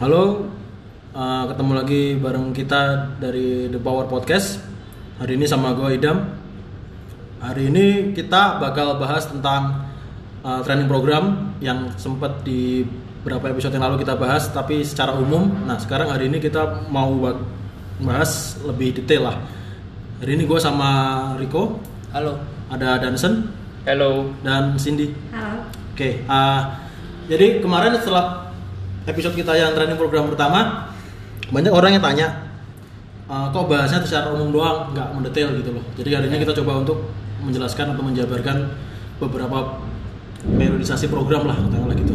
Halo, uh, ketemu lagi bareng kita dari The Power Podcast. Hari ini sama gue Idam. Hari ini kita bakal bahas tentang uh, training program yang sempat di beberapa episode yang lalu kita bahas, tapi secara umum. Nah, sekarang hari ini kita mau bahas lebih detail lah. Hari ini gue sama Rico, Halo. ada Dansen, Hello. dan Cindy. Halo. Oke, uh, jadi kemarin setelah episode kita yang training program pertama, banyak orang yang tanya, uh, kok bahasnya secara umum doang, nggak mendetail gitu loh. Jadi hari ini kita coba untuk menjelaskan atau menjabarkan beberapa periodisasi program lah, katakanlah gitu.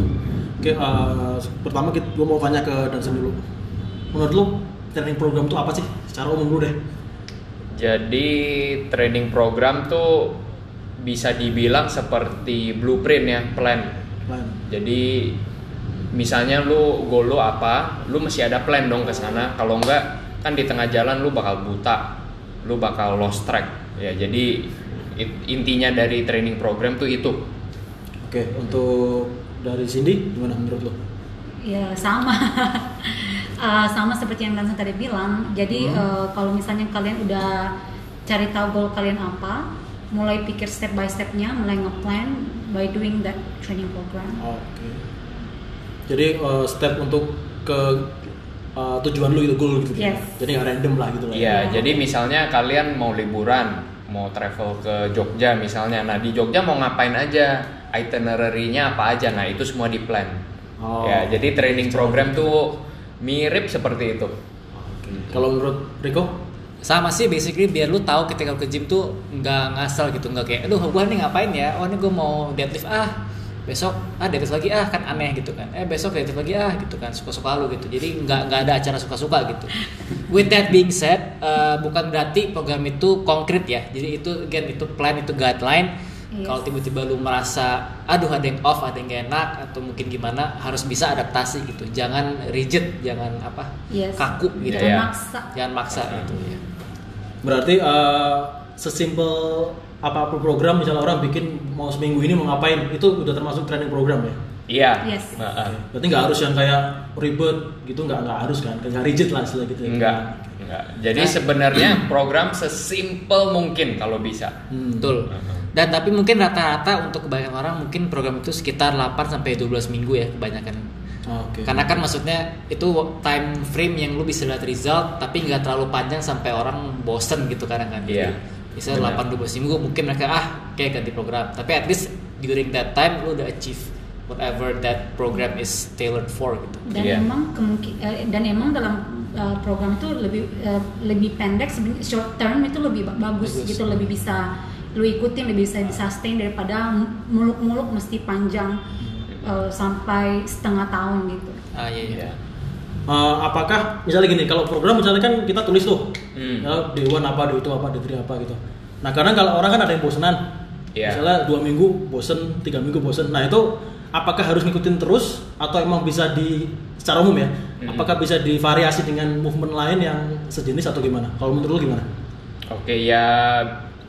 Oke, uh, pertama kita, gue mau tanya ke Dansen dulu. Menurut lu training program itu apa sih? Secara umum dulu deh. Jadi training program tuh bisa dibilang seperti blueprint ya, plan. Plan. Jadi misalnya lu goal lu apa, lu mesti ada plan dong ke sana. Kalau enggak kan di tengah jalan lu bakal buta, lu bakal lost track. Ya, jadi it- intinya dari training program tuh itu. Oke, untuk dari Cindy gimana menurut lu? Ya sama. Eh, sama seperti yang Dansa tadi bilang. Jadi Hmm. eh, kalau misalnya kalian udah cari tahu goal kalian apa, mulai pikir step by stepnya, mulai ngeplan by doing that training program. Oke. Jadi uh, step untuk ke uh, tujuan lu itu goal gitu. Yes. Jadi nggak random lah gitu lah. Iya, jadi misalnya kalian mau liburan, mau travel ke Jogja misalnya. Nah, di Jogja mau ngapain aja? Itinerary-nya apa aja? Nah, itu semua di plan. Oh. Ya, jadi training program tuh mirip seperti itu. Oke. Kalau menurut Rico? Sama sih basically biar lu tahu ketika lu ke gym tuh nggak ngasal gitu nggak kayak aduh gua nih ngapain ya oh ini gua mau deadlift ah besok ah deadlift lagi ah kan aneh gitu kan eh besok deadlift lagi ah gitu kan suka-suka lu gitu jadi nggak nggak ada acara suka-suka gitu with that being said eh, bukan berarti program itu konkret ya jadi itu again itu plan itu guideline Yes. kalau tiba-tiba lu merasa aduh ada yang off ada yang gak enak atau mungkin gimana harus bisa adaptasi gitu jangan rigid jangan apa Yes. kaku gitu Jangan Iya. maksa. jangan maksa gitu ya Berarti uh, sesimpel apa pun program misalnya orang bikin mau seminggu ini mau ngapain itu udah termasuk training program ya. Iya. Yes. Heeh. Berarti nggak harus yang kayak ribet gitu nggak nggak harus kan nggak rigid lah istilah gitu. ya. Enggak. Enggak. Jadi sebenarnya program sesimpel mungkin kalau bisa. Hmm. Betul. Dan tapi mungkin rata-rata untuk kebanyakan orang mungkin program itu sekitar 8 sampai 12 minggu ya kebanyakan. Oke. Karena kan maksudnya itu time frame yang lu bisa lihat result tapi nggak terlalu panjang sampai orang bosen gitu kadang kan. Iya. Misalnya Benar. 8 12 minggu mungkin mereka ah kayak ganti program. Tapi at least during that time lu udah achieve whatever that program is tailored for gitu. Dan Iya. emang kemungkin eh, dan emang dalam eh, program itu lebih eh, lebih pendek short term itu lebih ba- bagus, Bagus. gitu lebih bisa lu ikutin lebih bisa di sustain daripada muluk-muluk mesti panjang eh, sampai setengah tahun gitu. Ah iya iya. Uh, apakah misalnya gini kalau program misalnya kan kita tulis tuh Hmm. ya, one apa itu apa three apa gitu nah kadang kalau orang kan ada yang bosenan Iya. misalnya dua minggu bosen tiga minggu bosen nah itu apakah harus ngikutin terus atau emang bisa di secara umum ya Hmm. apakah bisa divariasi dengan movement lain yang sejenis atau gimana kalau menurut lu gimana Oke ya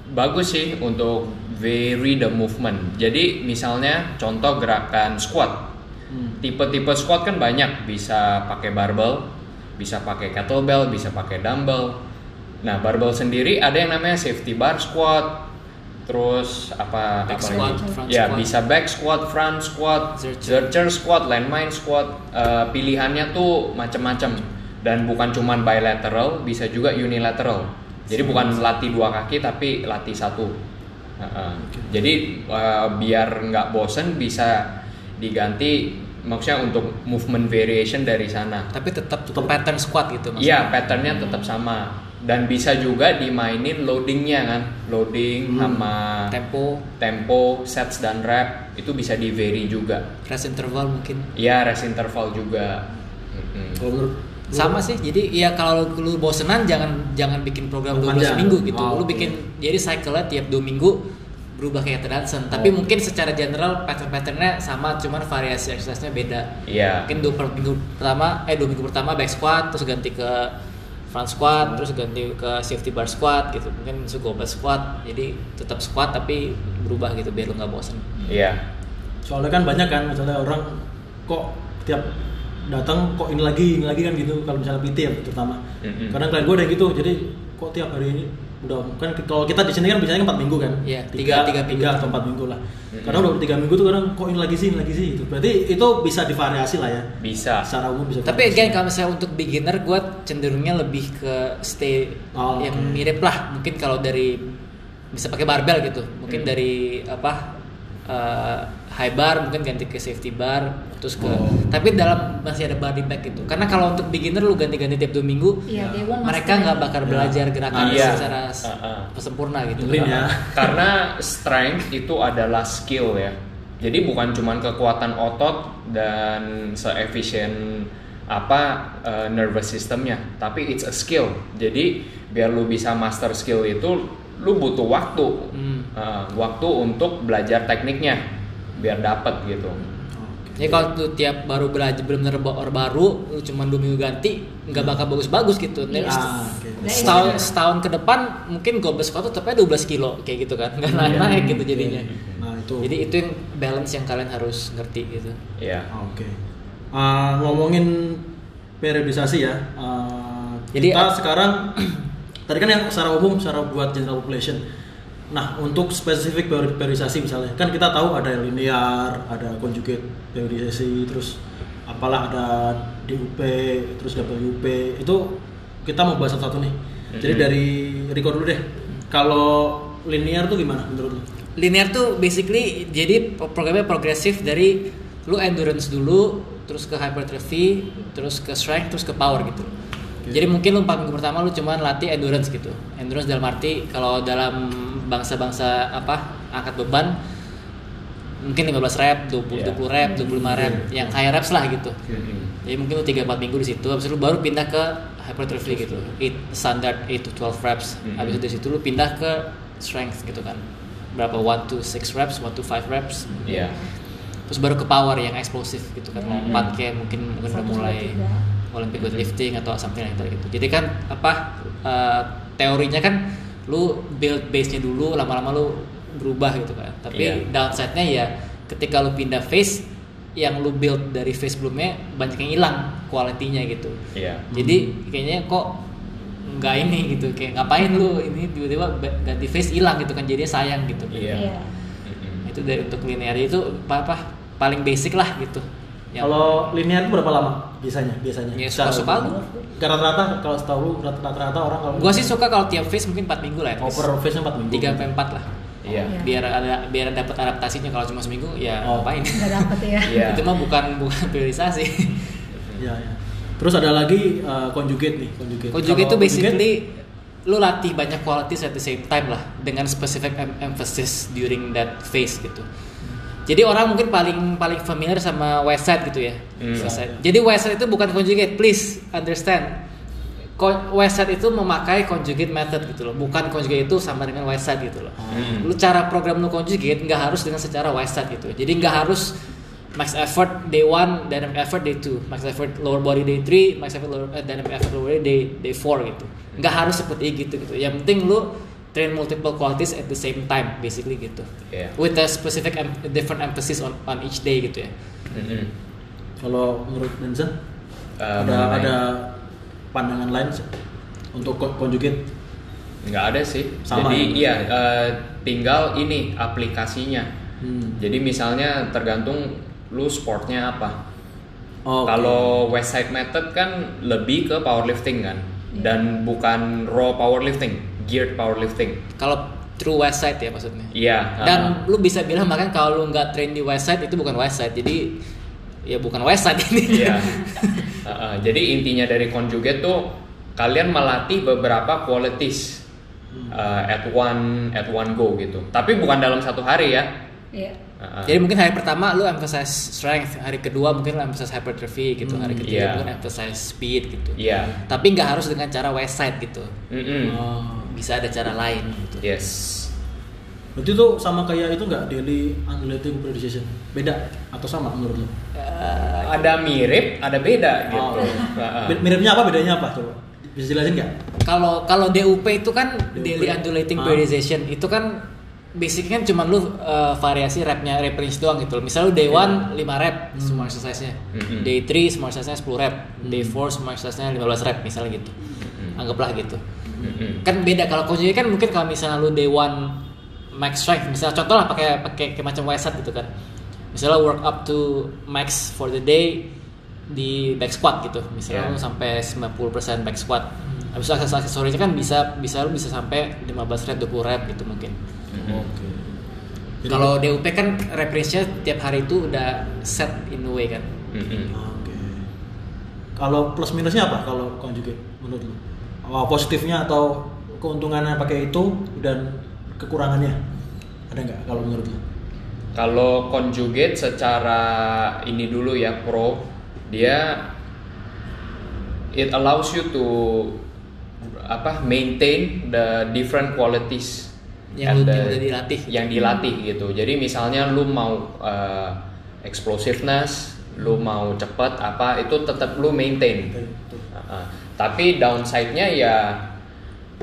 bagus sih untuk vary the movement. Jadi misalnya contoh gerakan squat. Hmm. Tipe-tipe squat kan banyak, bisa pakai barbell, bisa pakai kettlebell, bisa pakai dumbbell. Nah, barbell sendiri ada yang namanya safety bar squat. Terus apa Back apa squat, lagi? front ya, squat. bisa back squat, front squat, Zercher. zercher squat, landmine squat. Eh, pilihannya tuh macam-macam dan bukan cuman bilateral, bisa juga unilateral. Jadi bukan latih dua kaki tapi latih satu. Heeh. Jadi eh, biar nggak bosen bisa diganti maksudnya untuk movement variation dari sana. Tapi tetap pattern squat gitu maksudnya. Iya, patternnya tetap sama dan bisa juga dimainin loadingnya kan, loading Hmm. sama Tempo, tempo, sets dan rep itu bisa di vary juga. rest interval mungkin. Iya, rest interval juga. Mm-mm. kalau menurut sama sih jadi ya kalau lu bosenan jangan jangan bikin program 12 Panjang. minggu gitu Oh, lu bikin jadi cycle tiap dua minggu berubah kayak Dansen tapi Oh. mungkin secara general pattern-patternnya sama cuman variasi exercise-nya beda Iya. mungkin dua per minggu pertama eh dua minggu pertama back squat terus ganti ke front squat terus ganti ke safety bar squat gitu mungkin masuk goblet squat jadi tetap squat tapi berubah gitu biar lu nggak bosen Iya. soalnya kan banyak kan misalnya orang kok tiap datang kok ini lagi ini lagi kan gitu kalau misalnya PT ya terutama Mm-mm. kadang klien gue ada gitu jadi kok tiap hari ini udah kan kalau kita di sini kan biasanya empat minggu kan Iya, tiga, tiga- tiga atau empat minggu lah kadang udah tiga minggu tuh kadang kok ini lagi sih ini lagi sih gitu berarti itu bisa divariasi lah ya Bisa. secara umum bisa Tapi again kalau misalnya untuk beginner gue cenderungnya lebih ke stay Oh, yang oke. mirip lah. Mungkin kalau dari bisa pakai barbell gitu. Mungkin Hmm. dari apa eh, high bar mungkin ganti ke safety bar terus ke Oh. tapi dalam masih ada body bag gitu. Karena kalau untuk beginner lu ganti-ganti tiap dua minggu Iya, they won't mereka nggak bakal Ya. belajar gerakan Iya. secara Uh-uh. sempurna gitu. Ya. Karena strength itu adalah skill ya. Jadi bukan cuman kekuatan otot dan seefisien apa uh, nervous systemnya, tapi it's a skill. Jadi biar lu bisa master skill itu, lu butuh waktu, Hmm. Uh, waktu untuk belajar tekniknya, biar dapet gitu. Jadi kalau tuh tiap baru belajar benar-benar baru, baru lu cuma dua minggu ganti nggak bakal bagus-bagus gitu. Dan Ah, seta- oke. setahun, setahun ke depan mungkin gue tuh tapi 12 kilo kayak gitu kan nggak naik naik gitu jadinya. nah itu Jadi itu yang balance yang kalian harus ngerti gitu. Ya. Oke. Uh, ngomongin periodisasi ya. uh, Jadi, kita sekarang tadi kan yang secara umum, secara buat general population. Nah, untuk spesifik peri- periodisasi misalnya, kan kita tahu ada yang linear, ada conjugate periodisasi, terus apalah ada DUP, terus WUP. Itu kita mau bahas satu-satu nih. Jadi Mhm. dari Rico dulu deh. Kalau linear tuh gimana menurut lu? Linear tuh basically jadi pro- programnya progresif dari lu endurance dulu, terus ke hypertrophy, terus ke strength, terus ke power gitu. Jadi mungkin lu 4 minggu pertama lu cuman latih endurance gitu. Endurance dalam arti kalau dalam bangsa-bangsa apa angkat beban mungkin 15 rep, 20 Iya. 20 rep, 25 rep, yang high reps lah gitu. Mm-mm. Jadi mungkin lu 3 4 minggu di situ habis itu lu baru pindah ke hypertrophy gitu. Eight, standard 8 to 12 reps. Mhm. Habis itu dari situ lu pindah ke strength gitu kan. Berapa 1 to 6 reps, 1 to 5 reps. Iya. Terus baru ke power yang eksplosif gitu kan. Mhm. Lompat kayak mungkin mungkin udah mulai tiga. Olympic weightlifting atau something like that gitu. Jadi kan apa uh, teorinya kan lu build base-nya dulu lama-lama lu berubah gitu kan. Tapi Iya. downside-nya ya ketika lu pindah phase yang lu build dari phase sebelumnya banyak yang hilang quality-nya gitu. Iya. Jadi kayaknya kok nggak ini gitu kayak ngapain lu ini tiba-tiba ba- ganti phase hilang gitu kan jadinya sayang gitu. Iya. Iya. Mm-mm. Itu dari untuk linear itu apa, apa paling basic lah gitu. Yang- Kalau linear itu berapa lama biasanya? Biasanya. Ya, Secara suka-suka umum. lu. Karena rata-rata kalau setahu lu rata- rata-rata orang kalau Gua sih suka kalau tiap phase mungkin 4 minggu lah ya. over phase 4 minggu. 3 sampai 4 lah. Iya. Iya. Biar ada biar dapat adaptasinya kalau cuma seminggu ya Oh. ngapain. Nggak dapet ya. Iya. itu mah bukan bukan priorisasi. Iya, iya. Terus ada lagi uh, conjugate nih, conjugate. Conjugate itu basically lu latih banyak qualities at the same time lah dengan specific em- emphasis during that phase gitu. Jadi orang mungkin paling paling familiar sama west side gitu ya. Hmm. West side. Jadi west side itu bukan conjugate, please understand. Side itu memakai conjugate method gitu loh, bukan conjugate itu sama dengan west side gitu loh. Hmm. Lu cara program lu conjugate nggak harus dengan secara west side gitu. Jadi nggak harus max effort day 1, dynamic effort day 2, max effort lower body day 3, max effort lower, eh, dynamic effort lower body day day 4 gitu. Nggak harus seperti gitu gitu. Yang penting lu train multiple qualities at the same time basically gitu. Iya. With a specific em- different emphasis on on each day gitu ya. Mm-mm. Kalau menurut Denzen Eh, ada mengenai- ada pandangan lain untuk conjugate. nggak ada sih. Sama Jadi ya? iya eh, tinggal ini aplikasinya. Hmm. Jadi misalnya tergantung lu sportnya apa. Oh. Kalau West Side Method kan lebih ke powerlifting kan, dan bukan raw powerlifting, geared powerlifting. Kalau true west side ya maksudnya. Iya. Dan uh, lu bisa bilang bahkan kalau lu nggak train di west side itu bukan west side. Jadi ya bukan west side ini. Iya. Uh, uh, jadi intinya dari conjugate tuh kalian melatih beberapa qualities uh, at one at one go gitu. Tapi bukan dalam satu hari ya. Iya. Uh, uh. Jadi mungkin hari pertama lu emphasize strength, hari kedua mungkin lu emphasize hypertrophy gitu, hari Hmm, ketiga iya. mungkin emphasize speed gitu. Iya. Tapi nggak harus dengan cara west side gitu. Mm-mm. Oh. Bisa ada cara lain gitu. Yes. Berarti itu sama kayak itu nggak daily undulating periodization? Beda atau sama menurut lo? Eh, Ada mirip, ada beda gitu. Oh. Uh, uh. Mi- Miripnya apa? Bedanya apa? Coba bisa jelasin nggak? Kalau kalau DUP itu kan DUP. daily undulating Ah. periodization itu kan basicnya kan cuma lu uh, variasi repnya rep range doang gitu. Misal lu day 1 5 rep semua exercise-nya. Mhm. Day 3 semua exercise-nya 10 rep. Day 4 semua exercise-nya 15 rep misalnya gitu. Anggaplah gitu. Mm-mm. Kan beda kalau conjugate kan mungkin kalau misalnya lu day 1 max strength, misalnya contoh lah pakai pakai kayak macam YSAT gitu kan. Misalnya work up to max for the day di back squat gitu. Misalnya Yeah. lu sampai 90% back squat. Habis itu aksesoris aksesorinya kan bisa bisa lu bisa sampai 15 rep 20 rep gitu mungkin. Oke. Jadi- Kalau DUP kan rep range-nya tiap hari itu udah set in a way kan. Mm-mm. Oke. Kalau plus minusnya apa kalau conjugate menurut lu? Oh, positifnya atau keuntungannya pakai itu dan kekurangannya ada nggak kalau menurut lu? Kalau conjugate secara ini dulu ya pro, dia it allows you to apa maintain the different qualities Yang the- yang udah dilatih. yang dilatih gitu. Jadi misalnya lu mau uh, explosiveness, lu mau cepet apa itu tetap lu maintain. Uh-uh. Tapi downside-nya ya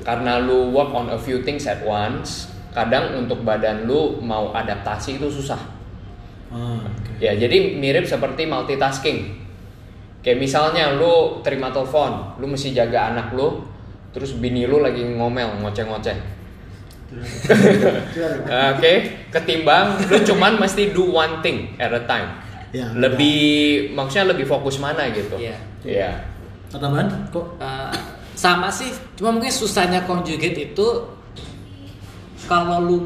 karena lu work on a few things at once, kadang untuk badan lu mau adaptasi itu susah. Ah, oke. Ya, jadi mirip seperti multitasking. Kayak misalnya lu terima telepon, lu mesti jaga anak lu, terus bini lu lagi ngomel, ngoceh-ngoceh. Oke, ketimbang lu cuman mesti do one thing at a time. Ya, lebih maksudnya lebih fokus mana gitu. Iya. Iya. Ada tambahan? Kok Uh, sama sih, cuma mungkin susahnya conjugate itu kalau lu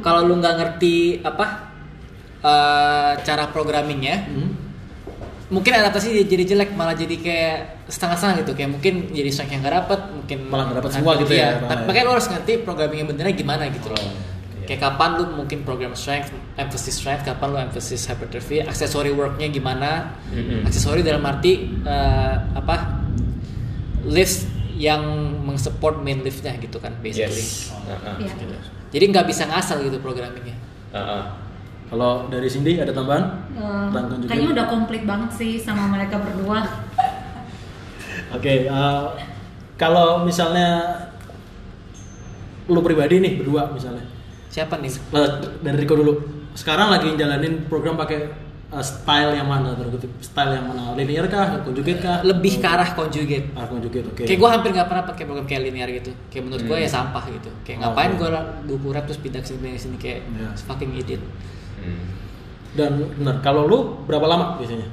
kalau lu nggak ngerti apa uh, cara programmingnya, Hmm? mungkin adaptasi jadi- jelek malah jadi kayak setengah-setengah gitu kayak mungkin jadi strength yang nggak dapet mungkin Malah nggak dapet semua gitu ya, Iya, tapi ya. makanya lu harus ngerti programming yang benernya gimana gitu loh. Kayak kapan lu mungkin program strength emphasis strength kapan lu emphasis hypertrophy aksesori worknya gimana Mm-mm. aksesori dalam arti eh, apa lifts yang mensupport main liftnya gitu kan basically Yes. Uh-uh. Iya. jadi nggak bisa ngasal gitu programmingnya Uh-uh. kalau dari Cindy ada tambahan? Conjugate? kayaknya udah komplit banget sih sama mereka berdua. Oke, eh, kalau misalnya lu pribadi nih berdua misalnya, siapa nih Eh, dari Riko dulu. Sekarang lagi jalanin program pakai eh, style yang mana terkutip style yang mana linear kah, conjugate kah? lebih ke arah conjugate Ah, conjugate, oke. Kayak gue hampir nggak pernah pakai program kayak linear gitu. Kayak menurut gue Hmm. ya sampah gitu. Kayak Oh, ngapain oke. gue 20 rep terus pindah ke sini sini kayak Iya. fucking idiot. Hmm. Dan benar, kalau lu berapa lama biasanya?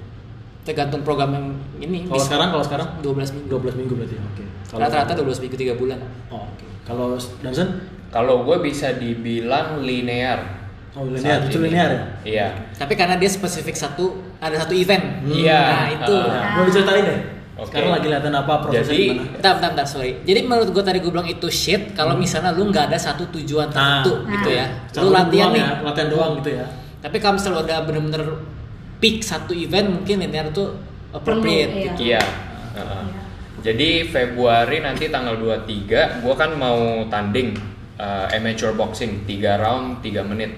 Tergantung program yang ini. Kalau sekarang, kalau sekarang 12 minggu. 12 minggu berarti. Oke. Kalau- Rata-rata 12 minggu 3 bulan. Oh, oke. Kalau Dansen? Kalau gue bisa dibilang linear. Oh, linear, itu linear ya? Iya. Tapi karena dia spesifik satu ada satu event. Hmm. Iya. Nah, itu. Ah. Nah, boleh diceritain deh. Oke. Sekarang lagi latihan apa prosesnya Jadi- gimana? Bentar, bentar, bentar, sorry. Jadi menurut gue tadi gue bilang itu shit kalau misalnya lu nggak ada satu tujuan tertentu Hmm. Nah. gitu ya. Lu latihan doang nih. ya, latihan doang gitu ya. Tapi kalau misalnya lu ada bener-bener pick satu event mungkin linear itu appropriate Perlu, gitu. Iya. Uh-uh. Jadi Februari nanti tanggal 23 gua kan mau tanding uh, amateur boxing 3 round 3 menit.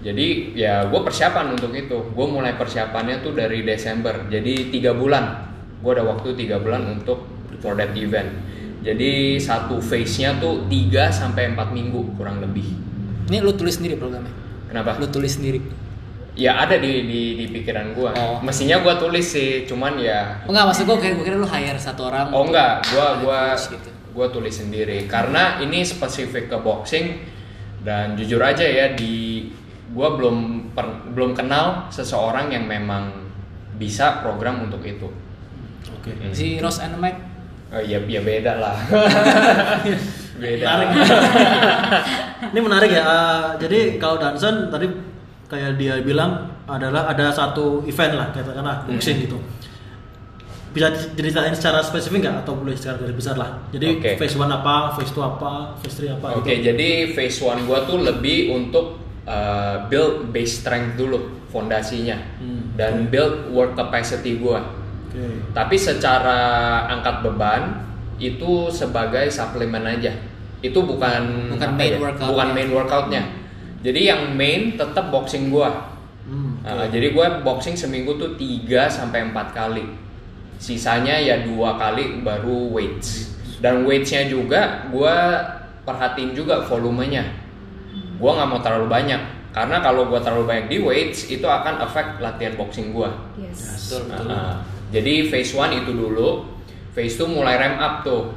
Jadi ya gue persiapan untuk itu. Gue mulai persiapannya tuh dari Desember. Jadi tiga bulan. Gue ada waktu tiga bulan untuk for that event. Jadi satu phase-nya tuh 3 sampai 4 minggu kurang lebih. Ini lu tulis sendiri programnya. Kenapa? Lu tulis sendiri. Ya ada di di, di pikiran gue. Oh. Mestinya gue tulis sih, cuman ya Oh enggak, maksud gue kayak gue kira lu hire satu orang. Oh enggak, gua coach gitu. Gua tulis sendiri karena ini spesifik ke boxing dan jujur aja ya di gua belum per- belum kenal seseorang yang memang bisa program untuk itu. Oke. Hmm. Si Ross and Mike Oh, ya ya beda lah. beda. Menarik. Ini menarik ya. eh, jadi kalau Danson tadi kayak dia bilang adalah ada satu event lah katakanlah boxing gitu. Bisa diceritain secara spesifik nggak atau boleh secara garis besar lah. Jadi Oke. phase 1 apa, phase 2 apa, phase 3 apa Oke, gitu. jadi phase one gua tuh lebih untuk uh, build base strength dulu fondasinya Hmm. dan build work capacity gua. Oke. Tapi secara angkat beban itu sebagai suplemen aja. Itu bukan Bukan main ya, workout-nya. bukan main workoutnya. Jadi yang main tetap boxing gua. Hmm, Uh, jadi gua boxing seminggu tuh 3 sampai 4 kali. Sisanya ya dua kali baru weights. Dan weightsnya juga gua perhatiin juga volumenya. Gua nggak mau terlalu banyak karena kalau gua terlalu banyak di weights itu akan affect latihan boxing gua. Yes. Betul, betul. Nah, jadi phase 1 itu dulu, phase 2 mulai ramp up tuh.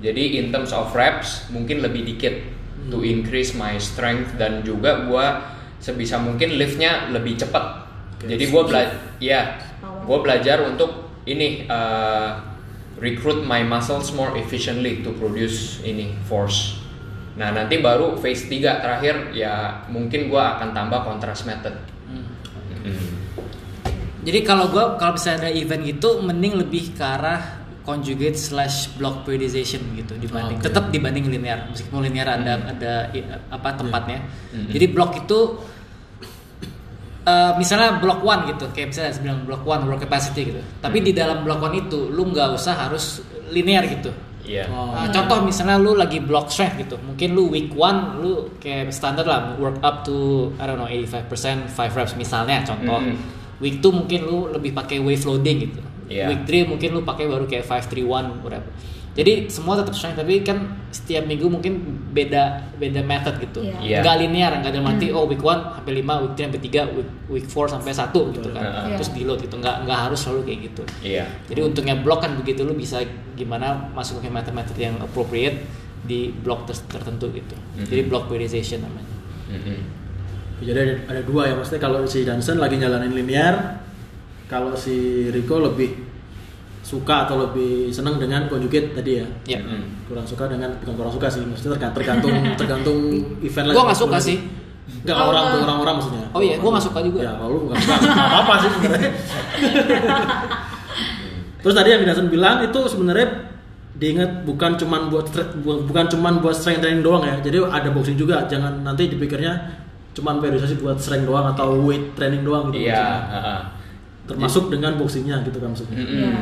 Jadi in terms of reps mungkin lebih dikit to increase my strength dan juga gua sebisa mungkin liftnya lebih cepat. Jadi gua belajar, ya, gua belajar untuk ini uh, recruit my muscles more efficiently to produce ini force. Nah nanti baru phase 3 terakhir ya mungkin gua akan tambah contrast method. Mm. Jadi kalau gua kalau misalnya ada event gitu mending lebih ke arah conjugate slash block periodization gitu dibanding Oke. tetap dibanding linear meskipun linear ada ada i- apa tempatnya. Hmm. Jadi block itu eh, misalnya block one gitu kayak misalnya bilang block one work capacity gitu. Tapi di dalam block one itu lu nggak usah harus linear gitu. Iya. Oh. Uh, contoh misalnya lu lagi block strength gitu, mungkin lu week one lu kayak standar lah work up to I don't know 85% 5 reps misalnya contoh. Mm-mm. Week 2 mungkin lu lebih pakai wave loading gitu. Iya. Week 3 mungkin lu pakai baru kayak 531 whatever. Jadi semua tetap strength tapi kan setiap minggu mungkin beda beda method gitu. Iya. Iya. Nggak linear, nggak ada mati oh week 1 sampai 5, week 3 sampai 3, week week 4 sampai 1 gitu kan. Iya. Terus di load gitu. Nggak nggak harus selalu kayak gitu. Iya. Jadi untungnya blok kan begitu lu bisa gimana masuk ke method-method yang appropriate di blok ter- tertentu gitu. Mhm. Jadi block periodization namanya. Mm-mm. Jadi ada, ada dua ya, maksudnya kalau si Danson lagi jalanin linear, kalau si Rico lebih suka atau lebih seneng dengan conjugate tadi ya. Ya. Mm-mm. Kurang suka dengan bukan kurang suka sih, maksudnya terga- tergantung tergantung event Gua nggak suka sih. Enggak Oh, orang tuh orang-orang maksudnya. Oh iya, gua nggak suka juga. Ya, kalau lu nggak suka apa-apa sih sebenarnya. Terus tadi yang Danson bilang itu sebenarnya diingat bukan cuman buat bukan cuman buat strength training doang ya. Jadi ada boxing juga. Jangan nanti dipikirnya cuman periodisasi buat strength doang atau weight training doang gitu. Iya. maksudnya. Termasuk dengan boxingnya gitu kan maksudnya. Mm-mm. Iya.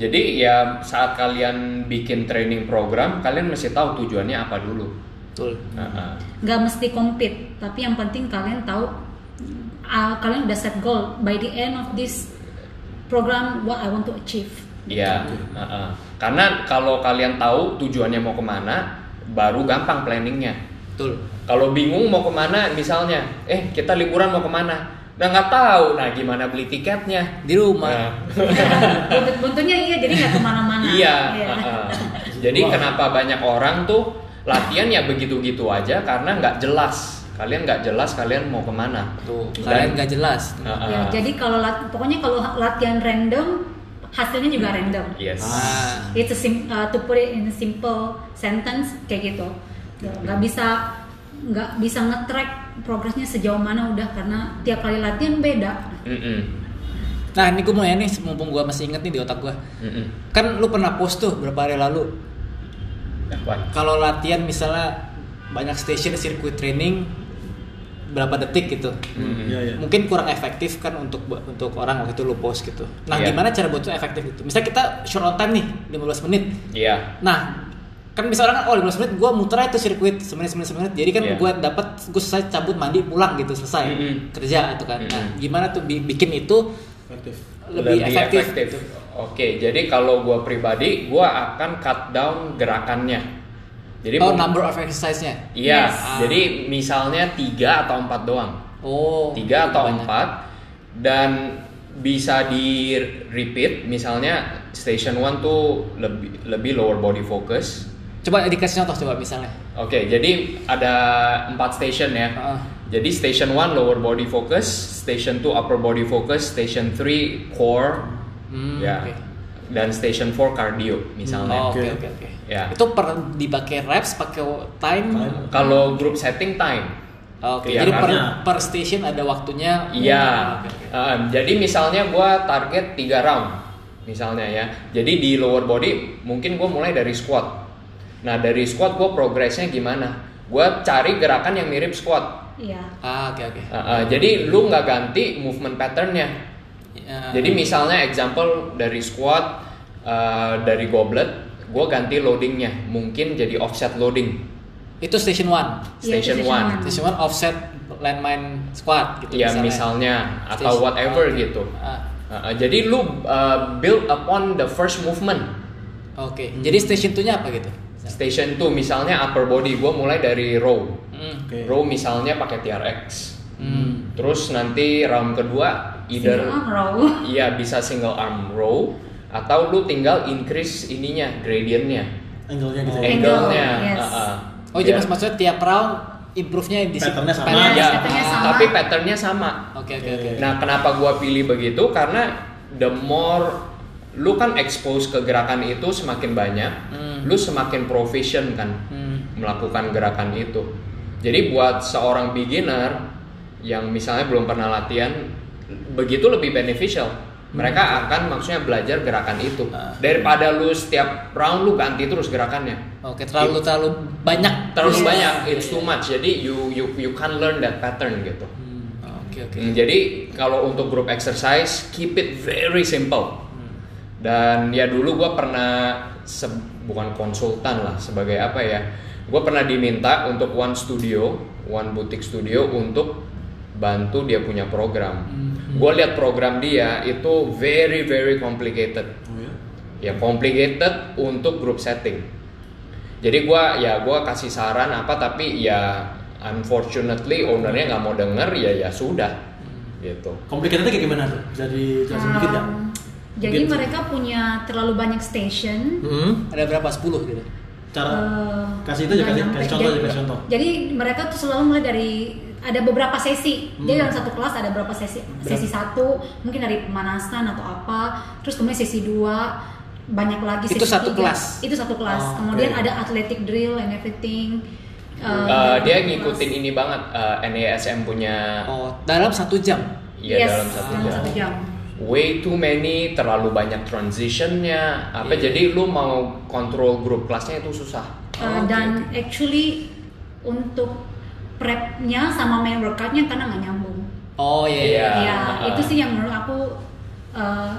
Jadi ya saat kalian bikin training program, kalian mesti tahu tujuannya apa dulu. Betul. Heeh. nggak mesti compete tapi yang penting kalian tahu uh, kalian udah set goal by the end of this program what I want to achieve Iya. heeh. Karena kalau kalian tahu tujuannya mau ke mana, baru gampang planningnya. Betul. Kalau bingung mau ke mana, misalnya, eh kita liburan mau ke mana, udah nggak tahu, nah gimana beli tiketnya? Di rumah. Nah, buntut buntutnya iya jadi nggak ke mana-mana iya. heeh. Jadi kenapa banyak orang tuh latihan ya begitu-gitu aja karena nggak jelas. Kalian nggak jelas kalian mau ke mana. Tuh, Dan- kalian nggak jelas. Heeh. Ya, jadi kalau lat- pokoknya kalau latihan random hasilnya juga random Yes. Ah. It's a sim- uh, to put it in a simple sentence kayak gitu. Ya, Nggak bisa nggak bisa nge-track progresnya sejauh mana udah karena tiap kali latihan beda. Mm-mm. Nah, ini gue mau ya nih, mumpung gue masih inget nih di otak gue. Mm-mm. Kan lu pernah post tuh berapa hari lalu. Kalau latihan misalnya banyak station sirkuit training berapa detik gitu. Mm-mm. Iya, iya. Mungkin kurang efektif kan untuk untuk orang waktu itu lu post gitu. Nah, Iya. gimana cara buat itu efektif gitu? Misalnya kita short on time nih, 15 menit. Iya. Nah, kan bisa orang kan oh 15 menit gue muter aja tuh sirkuit semenit semenit semenit jadi kan Iya. gue dapat gue selesai cabut mandi pulang gitu selesai Mm-mm. kerja atau kan nah Mm-mm. gimana tuh bi- bikin itu Efektif. lebih, efektif, gitu. Oke, jadi kalau gua pribadi, gua akan cut down gerakannya. Jadi oh number of exercise-nya Iya, Yes. jadi misalnya tiga atau empat doang, oh tiga atau banyak. empat, dan bisa di repeat. Misalnya station one tuh lebih lebih lower body focus. Coba dikasih contoh coba misalnya Oke, jadi ada empat station ya. Heeh. Jadi station one lower body focus, station two upper body focus, station three core, Hmm, ya, oke. dan station four cardio misalnya. Oh, oke Oke. oke Ya. itu per dipakai reps pakai time, Time. Kalau group setting time, oke Iya, jadi per, karena- per station ada waktunya Iya. Oke, oke. Uh, jadi misalnya gua target 3 round, misalnya ya. Jadi di lower body mungkin gua mulai dari squat. Nah dari squat gua progresnya gimana? Gua cari gerakan yang mirip squat. Iya. ah oke oke Uh, uh, jadi lu nggak ganti movement patternnya. Ya. Jadi misalnya example dari squat, uh, dari goblet, gua ganti loadingnya. Mungkin jadi offset loading. itu station one Iya, Station itu one. station one offset landmine squat gitu ya misalnya atau Station- whatever oke. gitu. Uh, uh, jadi lu uh, build upon the first movement. oke jadi station 2 nya apa gitu Station 2 misalnya upper body gue mulai dari row. Hmm. Oke. Row misalnya pakai TRX. Hmm. Terus nanti round kedua either Single arm row. iya bisa single arm row atau lu tinggal increase ininya gradientnya, Angle-nya gitu Oh. ya. Angle, angle-nya. yes. Oh jadi mas maksudnya tiap round improve-nya di Patternnya sama. pattern- patternnya sama. tapi patternnya sama. Oke oke oke. Nah, kenapa gua pilih begitu? Karena the more lu kan expose ke gerakan itu semakin banyak, Hmm. lu semakin proficient kan Hmm. melakukan gerakan itu. Jadi buat seorang beginner yang misalnya belum pernah latihan, begitu lebih beneficial. Mereka akan maksudnya belajar gerakan itu Ah. daripada lu setiap round lu ganti terus gerakannya. Oke terlalu terlalu banyak. Terlalu Yes. banyak, it's too much. Jadi you you you can't learn that pattern gitu. Hmm, Oke oke. Hmm, jadi kalau untuk group exercise, keep it very simple. Dan ya dulu gue pernah se- bukan konsultan lah sebagai apa ya? Gue pernah diminta untuk one studio, one boutique studio untuk bantu dia punya program. Gue lihat program dia itu very very complicated. Oh ya. Ya complicated untuk group setting. Jadi gua ya gua kasih saran apa tapi ya unfortunately ownernya nggak mau denger ya ya sudah gitu. Complicatednya kayak gimana tuh? Bisa dijelasin dikit nggak? Jadi Mungkin- mereka punya terlalu banyak station. Hmm. Ada berapa? 10 gitu. Cara Eh, kasih itu aja kasih, kasih contoh jadi, aja kasih contoh. Jadi mereka tuh selalu mulai dari ada beberapa sesi. Jadi Hmm. dalam satu kelas ada beberapa sesi. Sesi satu mungkin dari pemanasan atau apa. Terus kemudian sesi dua banyak lagi. Itu sesi satu tiga. kelas? Itu satu kelas. Oh, kemudian oke. ada athletic drill and everything. Eh, Uh, dalam dia kelas. ngikutin ini banget uh, NASM punya Oh dalam satu jam. ya yes, dalam satu dalam jam. satu jam. Way too many, terlalu banyak transitionnya. Apa Iya. jadi lu mau kontrol grup kelasnya itu susah. Uh, Oh, dan actually untuk prepnya sama main workoutnya karena nggak nyambung. Oh iya iya. Iya. Ya, uh-uh. itu sih yang menurut aku uh,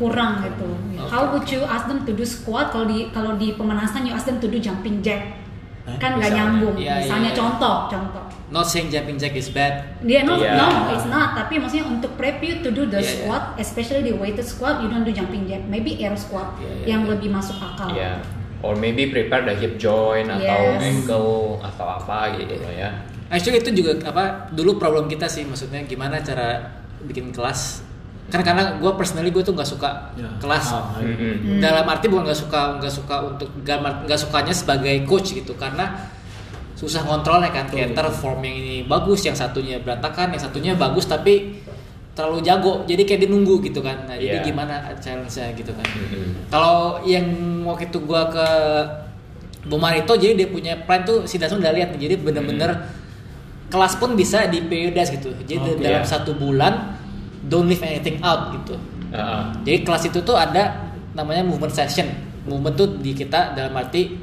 kurang gitu. How would you ask them to do squat kalau di kalau di pemanasan you ask them to do jumping jack? Eh, kan nggak nyambung. Iya, Misalnya iya. contoh, contoh. Not saying jumping jack is bad. Dia no, Iya. no, it's not. Tapi maksudnya untuk prep you to do the iya. squat, especially the weighted squat, you don't do jumping jack. Maybe air squat iya, yang iya. lebih masuk akal. Ya. Or maybe prepare the hip joint atau Yes. ankle atau apa gitu ya. Actually itu juga apa dulu problem kita sih maksudnya gimana cara bikin kelas kan karena gue personally gue tuh nggak suka Ya. kelas Ah, ah, Mm-mm. dalam arti bukan nggak suka nggak suka untuk nggak sukanya sebagai coach gitu karena susah kontrolnya kan kayak form yang ini bagus yang satunya berantakan yang satunya bagus tapi terlalu jago jadi kayak dia nunggu gitu kan nah jadi Iya. gimana challenge-nya gitu kan Mm-mm. kalau yang waktu itu gua ke Bumarito jadi dia punya plan tuh si Dasun udah lihat nih jadi bener-bener kelas pun bisa di periodas gitu jadi Oke. dalam satu bulan don't leave anything out gitu Uh-uh. jadi kelas itu tuh ada namanya movement session movement tuh di kita dalam arti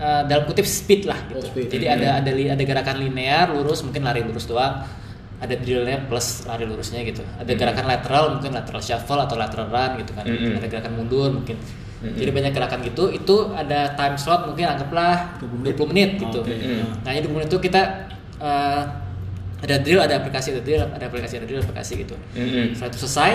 Eh, dalam kutip speed lah gitu Oh, speed. jadi Hmm. ada ada ada gerakan linear lurus mungkin lari lurus doang ada drillnya plus lari lurusnya gitu ada Hmm. gerakan lateral mungkin lateral shuffle atau lateral run gitu kan Hmm. ada gerakan mundur mungkin Hmm. jadi banyak gerakan gitu itu ada time slot mungkin anggaplah 20 20 menit. menit, gitu Oke. Hmm. nah jadi 20 menit itu kita eh, ada drill ada aplikasi ada drill ada aplikasi ada drill aplikasi gitu Mm-mm. setelah itu selesai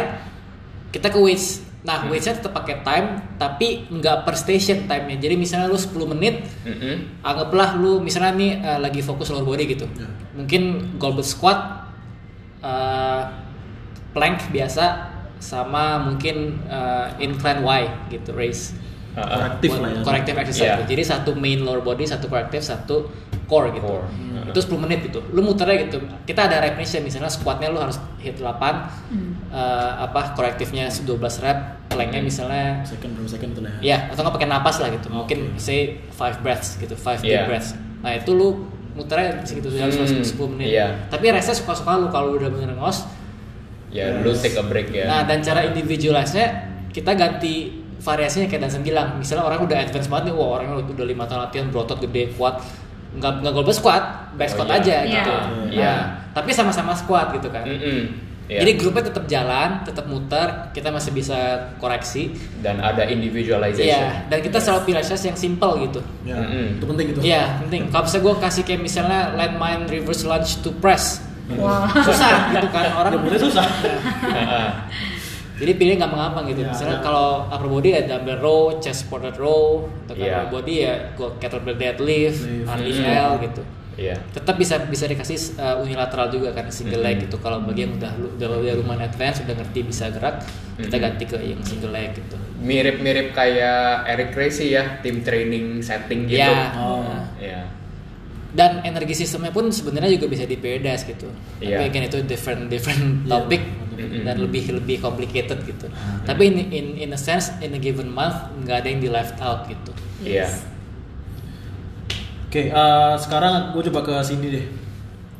kita ke weights nah Hmm. weightsnya tetap pakai time tapi nggak per station time-nya jadi misalnya lu 10 menit Mm-mm. anggaplah lu misalnya nih eh, lagi fokus lower body gitu Ya. mungkin goblet squat eh, plank biasa sama mungkin eh, incline Y gitu raise Uh-uh. Korektif lah ya. corrective exercise gitu. jadi satu main lower body satu corrective satu core gitu Core. Hmm. itu 10 menit gitu lu muternya gitu kita ada repnya misalnya squatnya lu harus hit 8 Hmm. Eh, apa korektifnya 12 rep planknya Hmm. misalnya Second berapa second itu lah ya. Atau nggak pakai napas lah gitu. Mungkin Oke. say five breaths gitu, five Iya. deep breaths. Nah itu lu muternya segitu harus Hmm, 10 menit. iya. Tapi restnya suka-suka lu kalau udah bener ngos. Ya, lu take a break ya. Nah dan cara individualisnya kita ganti variasinya kayak Dansen bilang. Misalnya orang udah advance banget nih, wah orangnya udah lima tahun latihan berotot gede kuat. Nggak nggak goblet squat, back Oh, squat iya. aja Iya. gitu. Iya. Nah, tapi sama-sama squat gitu kan. Mm-mm. Iya. Jadi grupnya tetap jalan, tetap muter, kita masih bisa koreksi. dan ada individualization. Iya, dan kita selalu pilih exercise yang simple gitu. Ya, Mm-mm. itu penting itu. Iya, penting. Kalau misalnya gue kasih kayak misalnya landmine reverse lunge to press, Wah. susah gitu kan orang. Ya mulai susah. Heeh. Jadi pilihnya gampang-gampang gitu. Iya, Misalnya iya. kalau upper body ya dumbbell row, chest supported row, atau Iya. lower body ya gua kettlebell deadlift, Lift. RDL gitu. Iya. Tetap bisa bisa dikasih uh, unilateral juga kan single leg Mhm. gitu. Kalau bagi yang udah udah udah lumayan advance, udah ngerti bisa gerak, kita Mhm. ganti ke yang single leg gitu. Mirip-mirip kayak Eric Tracy ya, tim training setting gitu. Ya. Oh. Iya. Dan energi sistemnya pun sebenarnya juga bisa di PEDAS gitu. Iya. Tapi again itu different different Iya. topic Mhm. dan lebih lebih complicated gitu. Tapi in, in in a sense in a given month nggak ada yang di left out gitu. Iya. Oke, eh, sekarang gue coba ke Cindy deh.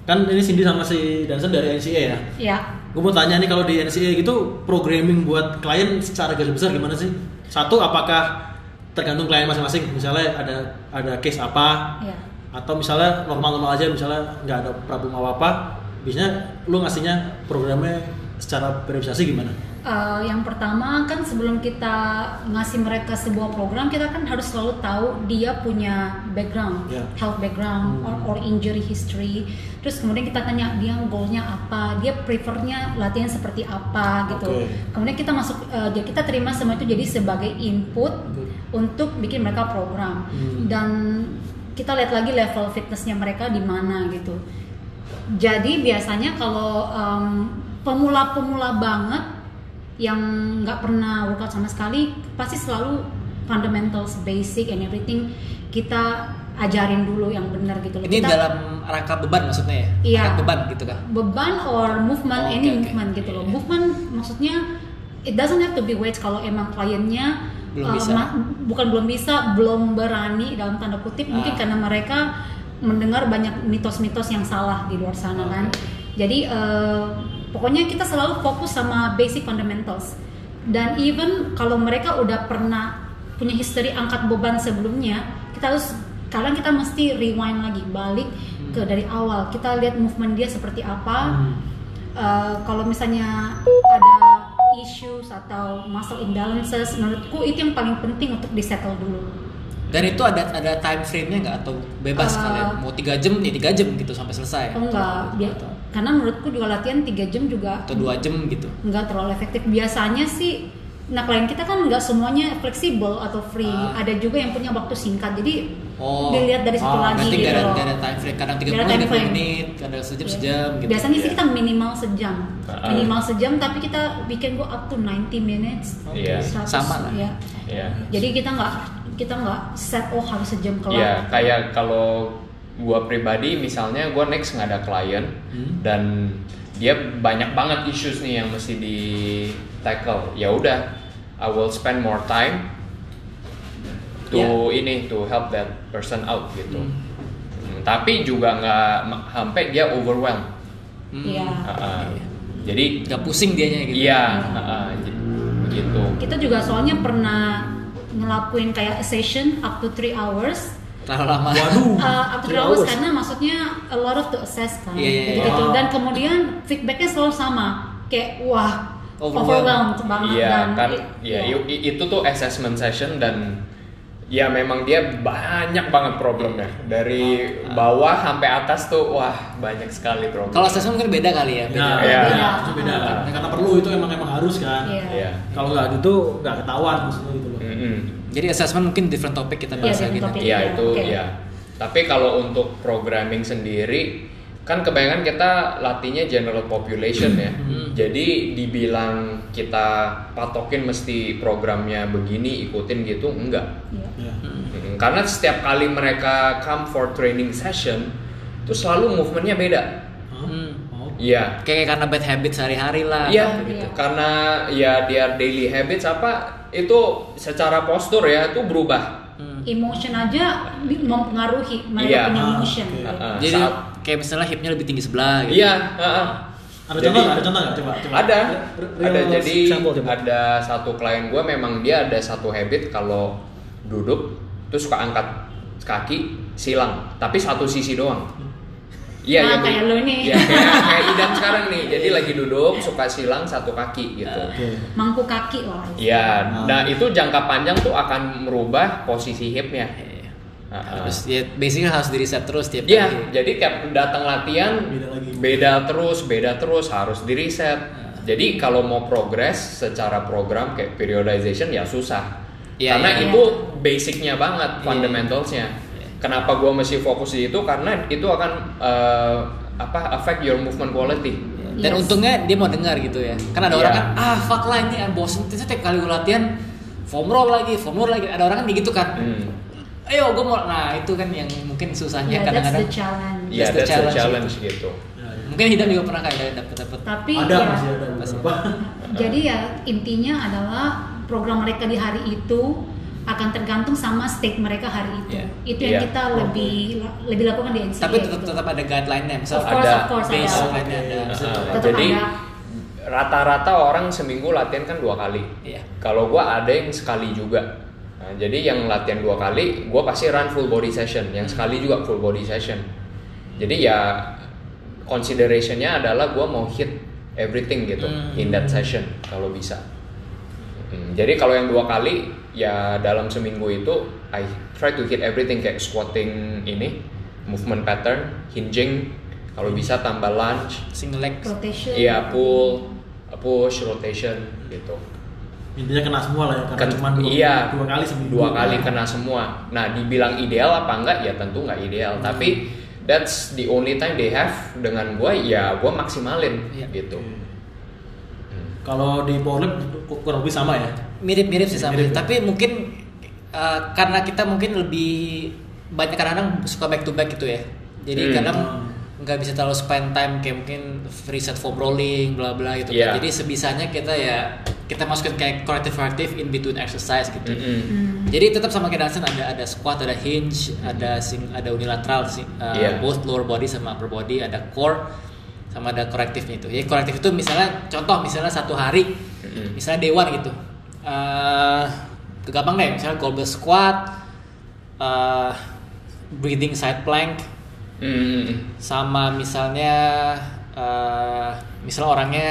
Kan ini Cindy sama si Danson dari NCA ya. Ya, Gue mau tanya nih kalau di NCA gitu programming buat klien secara garis besar gimana sih? Satu apakah tergantung klien masing-masing? Misalnya ada ada case apa? ya. Atau misalnya normal-normal aja misalnya nggak ada problem apa-apa, biasanya lu ngasihnya programnya secara periodisasi gimana? Eh, yang pertama kan sebelum kita ngasih mereka sebuah program kita kan harus selalu tahu dia punya background, Ya. health background or, or injury history. Terus kemudian kita tanya dia goalnya apa, dia prefernya latihan seperti apa gitu. Oke. Kemudian kita masuk, dia- kita terima semua itu jadi sebagai input untuk bikin mereka program Hmm. dan kita lihat lagi level fitnessnya mereka di mana gitu. Jadi biasanya kalau em, pemula-pemula banget yang nggak pernah workout sama sekali pasti selalu fundamentals, basic and everything kita ajarin dulu yang benar gitu loh. Ini Kita- dalam rangka beban maksudnya ya? Iya. Angkat beban gitu kah? beban or movement Oh, any oke, oke. movement gitu loh Iya. movement maksudnya it doesn't have to be weights kalau emang kliennya Belum uh, bisa. bukan belum bisa belum berani dalam tanda kutip mungkin Ah. karena mereka mendengar banyak mitos-mitos yang salah di luar sana Oke. kan jadi uh, pokoknya kita selalu fokus sama basic fundamentals. Dan even kalau mereka udah pernah punya history angkat beban sebelumnya kita harus kadang kita mesti rewind lagi balik ke dari awal. Kita lihat movement dia seperti apa. Hmm. Uh, kalau misalnya ada issues atau muscle imbalances menurutku itu yang paling penting untuk disettle dulu. Dan itu ada ada time frame-nya nggak? Atau bebas Uh, kalian mau tiga jam ya tiga jam gitu sampai selesai? oh enggak dia, Atau, karena menurutku juga latihan 3 jam juga atau dua jam gitu? nggak terlalu efektif biasanya sih nah klien kita kan nggak semuanya fleksibel atau free Ah. ada juga yang punya waktu singkat jadi Oh, dilihat dari situ Ah, lagi Berarti gitu ada, loh. ada time frame, kadang 30 Nggak ada menit, time 30 frame. menit, kadang sejam Iya. sejam gitu. biasanya sih Iya. kita minimal sejam Ah. minimal sejam tapi kita bikin go up to 90 minutes Iya. 100, Sama lah. ya. Iya. jadi kita nggak kita nggak set oh harus sejam kelar Iya, kayak kalau gua pribadi misalnya gua next nggak ada klien Hmm. dan dia banyak banget issues nih yang mesti di tackle. Ya udah, I will spend more time to Ya. ini to help that person out gitu. Hmm. Hmm, tapi juga nggak sampai dia overwhelmed. Hmm. Iya. Uh-uh. Iya. Jadi Nggak pusing dianya gitu. iya, uh-uh, j- begitu. kita juga soalnya pernah ngelakuin kayak session up to 3 hours Terlalu lama. Waduh. Uh, three 3 hours hours. karena maksudnya a lot of to assess kan Iya, iya, iya. gitu Wow. dan kemudian feedbacknya selalu sama kayak wah Overwhelmed. overwhelmed banget Iya dan kan, i- ya iya. i- itu tuh assessment session dan ya memang dia banyak banget problemnya dari bawah sampai atas tuh wah banyak sekali problem. Kalau assessment kan beda kali ya. Beda. Nah, Iya. beda, itu beda. Nah, karena perlu itu emang emang harus kan. Iya. Iya. Kalau nggak gitu nggak ketahuan maksudnya gitu loh. Mm-mm. Jadi assessment mungkin different topic kita Iya, bahas different lagi topic. nanti. Iya Iya, itu oke. ya. Tapi kalau untuk programming sendiri kan kebanyakan kita latihnya general population ya. Hmm. Jadi dibilang kita patokin mesti programnya begini ikutin gitu enggak. Iya. Ya. Mm, Karena setiap kali mereka come for training session, itu selalu movementnya beda. Hmm. Oh. Iya, Kayak karena bad habit sehari-hari lah. iya, gitu. karena ya dia daily habits apa itu secara postur ya itu berubah. Hmm. emotion aja mempengaruhi mereka Iya. punya Ah, emotion oke. gitu. Uh-uh. Jadi Saat- kayak misalnya hipnya lebih tinggi sebelah gitu. Iya, uh-uh. Ada Jadi- contoh nggak? Ada contoh nggak? Coba, coba. ada, Real ada jadi example, coba. ada satu klien gue memang dia ada satu habit kalau duduk terus suka angkat kaki silang, tapi satu sisi doang. Iya, Nah, iya, kayak lo nih. Iya, kayak, kayak idam sekarang nih. Jadi lagi duduk suka silang satu kaki gitu. Oke. mangku kaki lah Iya, Ah. nah itu jangka panjang tuh akan merubah posisi hipnya. Iya. Terus ya basically harus di reset terus tiap Iya, kali. jadi tiap datang latihan Beda lagi. beda terus, beda terus harus di reset. Jadi kalau mau progress secara program kayak periodization ya susah. Iya, karena iya. itu basicnya banget, Iya. fundamentalsnya. Kenapa gua mesti fokus di itu? Karena itu akan eh, apa affect your movement quality. Dan Yes. untungnya dia mau dengar gitu ya. Kan ada orang Iya. kan, ah fuck lah ini bosen. Terus tiap kali gue latihan, foam roll lagi, foam roll lagi. Ada orang kan gitu kan. Hmm. Ayo gue mau, nah itu kan yang mungkin susahnya Yeah, that's kadang-kadang. the challenge. Iya, That's the that's the challenge challenge gitu. Ya. Mungkin Hidam juga pernah kayak dapet dapet. Tapi ada ya, masih ada Masih beberapa. jadi ya intinya adalah program mereka di hari itu akan tergantung sama state mereka hari itu. Iya. Itu yang kita lebih lebih lakukan di NCAA. Tapi tetap gitu. tetap ada guideline-nya. Misal Of course, Ada. of course ada. baseline-nya ada. Uh, Tetap jadi ada. rata-rata orang seminggu latihan kan dua kali. Iya. Kalau gua ada yang sekali juga. Nah, jadi yang latihan dua kali, gua pasti run full body session. Yang sekali juga full body session. Jadi ya considerationnya adalah gua mau hit everything gitu Hmm. in that session kalau bisa. Hmm, jadi kalau yang dua kali ya dalam seminggu itu I try to hit everything kayak squatting ini, movement pattern, hinging, kalau bisa tambah lunge, Single leg. rotation. Iya pull, push, rotation gitu. Intinya kena semua lah ya karena Kan- cuma dua, iya, dua kali seminggu. Dua kali kena semua. Nah, dibilang ideal apa enggak? Ya tentu nggak ideal. Tapi that's the only time they have dengan gue. Ya gue maksimalin Iya. gitu. Kalau di powerlip kurang lebih sama ya. Mirip-mirip sih sama. Mirip ya? Tapi mungkin uh, karena kita mungkin lebih banyak kadang-kadang suka back to back gitu ya. Jadi Hmm. kadang nggak bisa terlalu spend time kayak mungkin free set foam rolling bla bla gitu. Iya. Jadi sebisanya kita ya kita masukin kayak corrective corrective in between exercise gitu. Mm-mm. Hmm. Jadi tetap sama kayak Dansen ada ada squat, ada hinge, ada sing, ada unilateral sih, uh, Iya. both lower body sama upper body, ada core sama ada korektifnya itu. Ya korektif itu misalnya contoh misalnya satu hari, Mm-mm. misalnya one gitu, uh, gampang deh, misalnya goblet squat, uh, breathing side plank, Mm-mm. sama misalnya uh, misalnya orangnya